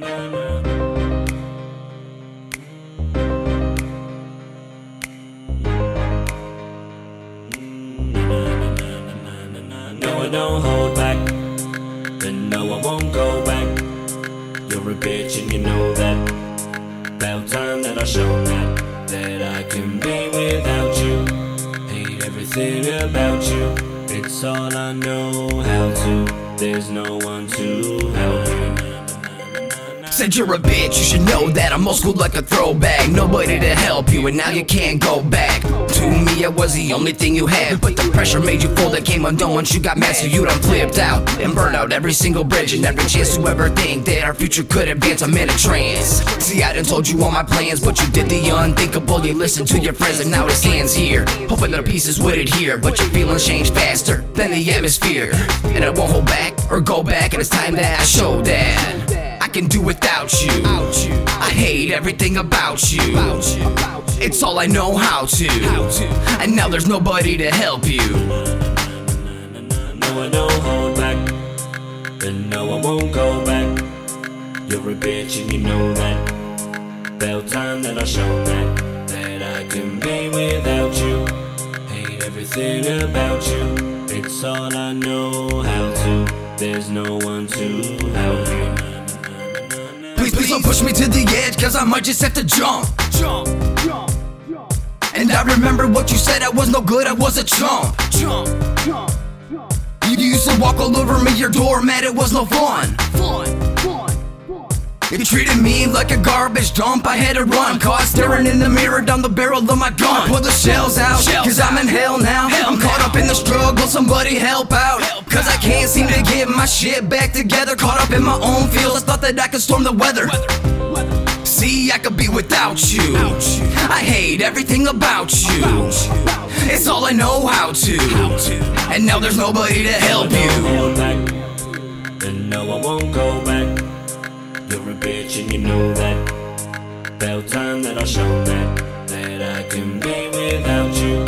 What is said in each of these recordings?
No, I don't hold back. No, I won't go back. You're a bitch and you know that. About time that I show that that I can be without you. Hate everything about you. It's all I know how to. There's no one to help. Said you're a bitch, you should know that I'm old school like a throwback. Nobody to help you, and now you can't go back. To me, I was the only thing you had, but the pressure made you fold. That came undone once you got mad, so you done flipped out and burned out every single bridge and every chance to ever think that our future could advance. I'm in a trance. See, I done told you all my plans, but you did the unthinkable. You listened to your friends, and now it stands here, hoping the pieces would adhere. But your feelings change faster than the atmosphere, and I won't hold back or go back. And it's time that I show that. I can do without you. I hate everything about you. It's all I know how to. And now there's nobody to help you. No, I don't hold back. And no, I won't go back. You're a bitch and you know that. About time that I show that. That I can be without you. Hate everything about you. It's all I know how to. There's no one to help you. Please, please don't push me to the edge, cause I might just have to jump. Jump, jump, jump. And I remember what you said, I was no good, I was a chump. Chump, chump, chump. You used to walk all over me, your doormat, it was no fun. Fun, fun, fun. You treated me like a garbage dump, I had to run. Caught staring in the mirror down the barrel of my gun. Pull the shells out, cause I'm in hell now. I'm caught up in the struggle, somebody help out. Cause I can't seem to get my shit back together. Caught up in my own feels, I thought that I could storm the weather. See, I could be without you. I hate everything about you. It's all I know how to. And now there's nobody to help you. And no, I won't go back. You're a bitch and you know that. About time that I show that. That I can be without you.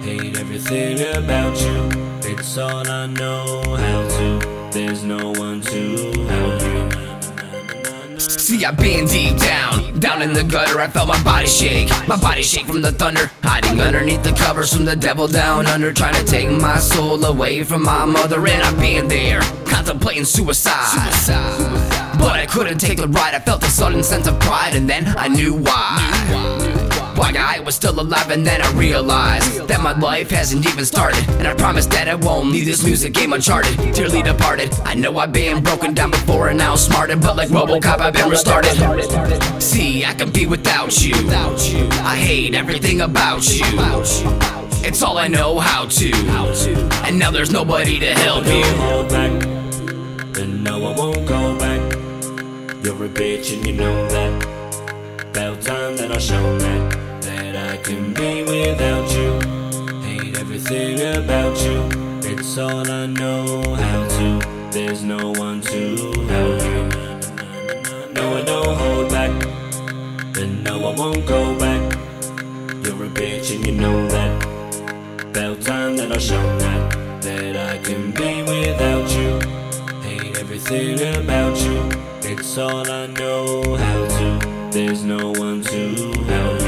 Hate everything about you. It's all I know how to. There's no one to help you. See, I've been deep down, down in the gutter. I felt my body shake, my body shake from the thunder. Hiding underneath the covers from the devil down under, trying to take my soul away from my mother. And I've been there, contemplating suicide. But I couldn't take the ride. I felt a sudden sense of pride, and then I knew why. Why I was still alive, and then I realized that my life hasn't even started. And I promise that I won't leave this music game uncharted. Dearly departed. I know I've been broken down before and now smarted, but like Robocop, I've been restarted. See, I can be without you. I hate everything about you. It's all I know how to. And now there's nobody to help you. And no, I won't go back. You're a bitch and you know that. About time that I show that. Can be without you. Hate everything about you. It's all I know how to. There's no one to help you. No, I don't hold back. And no, I won't go back. You're a bitch and you know that. About time that I show that That I can be without you Hate everything about you It's all I know how to There's no one to help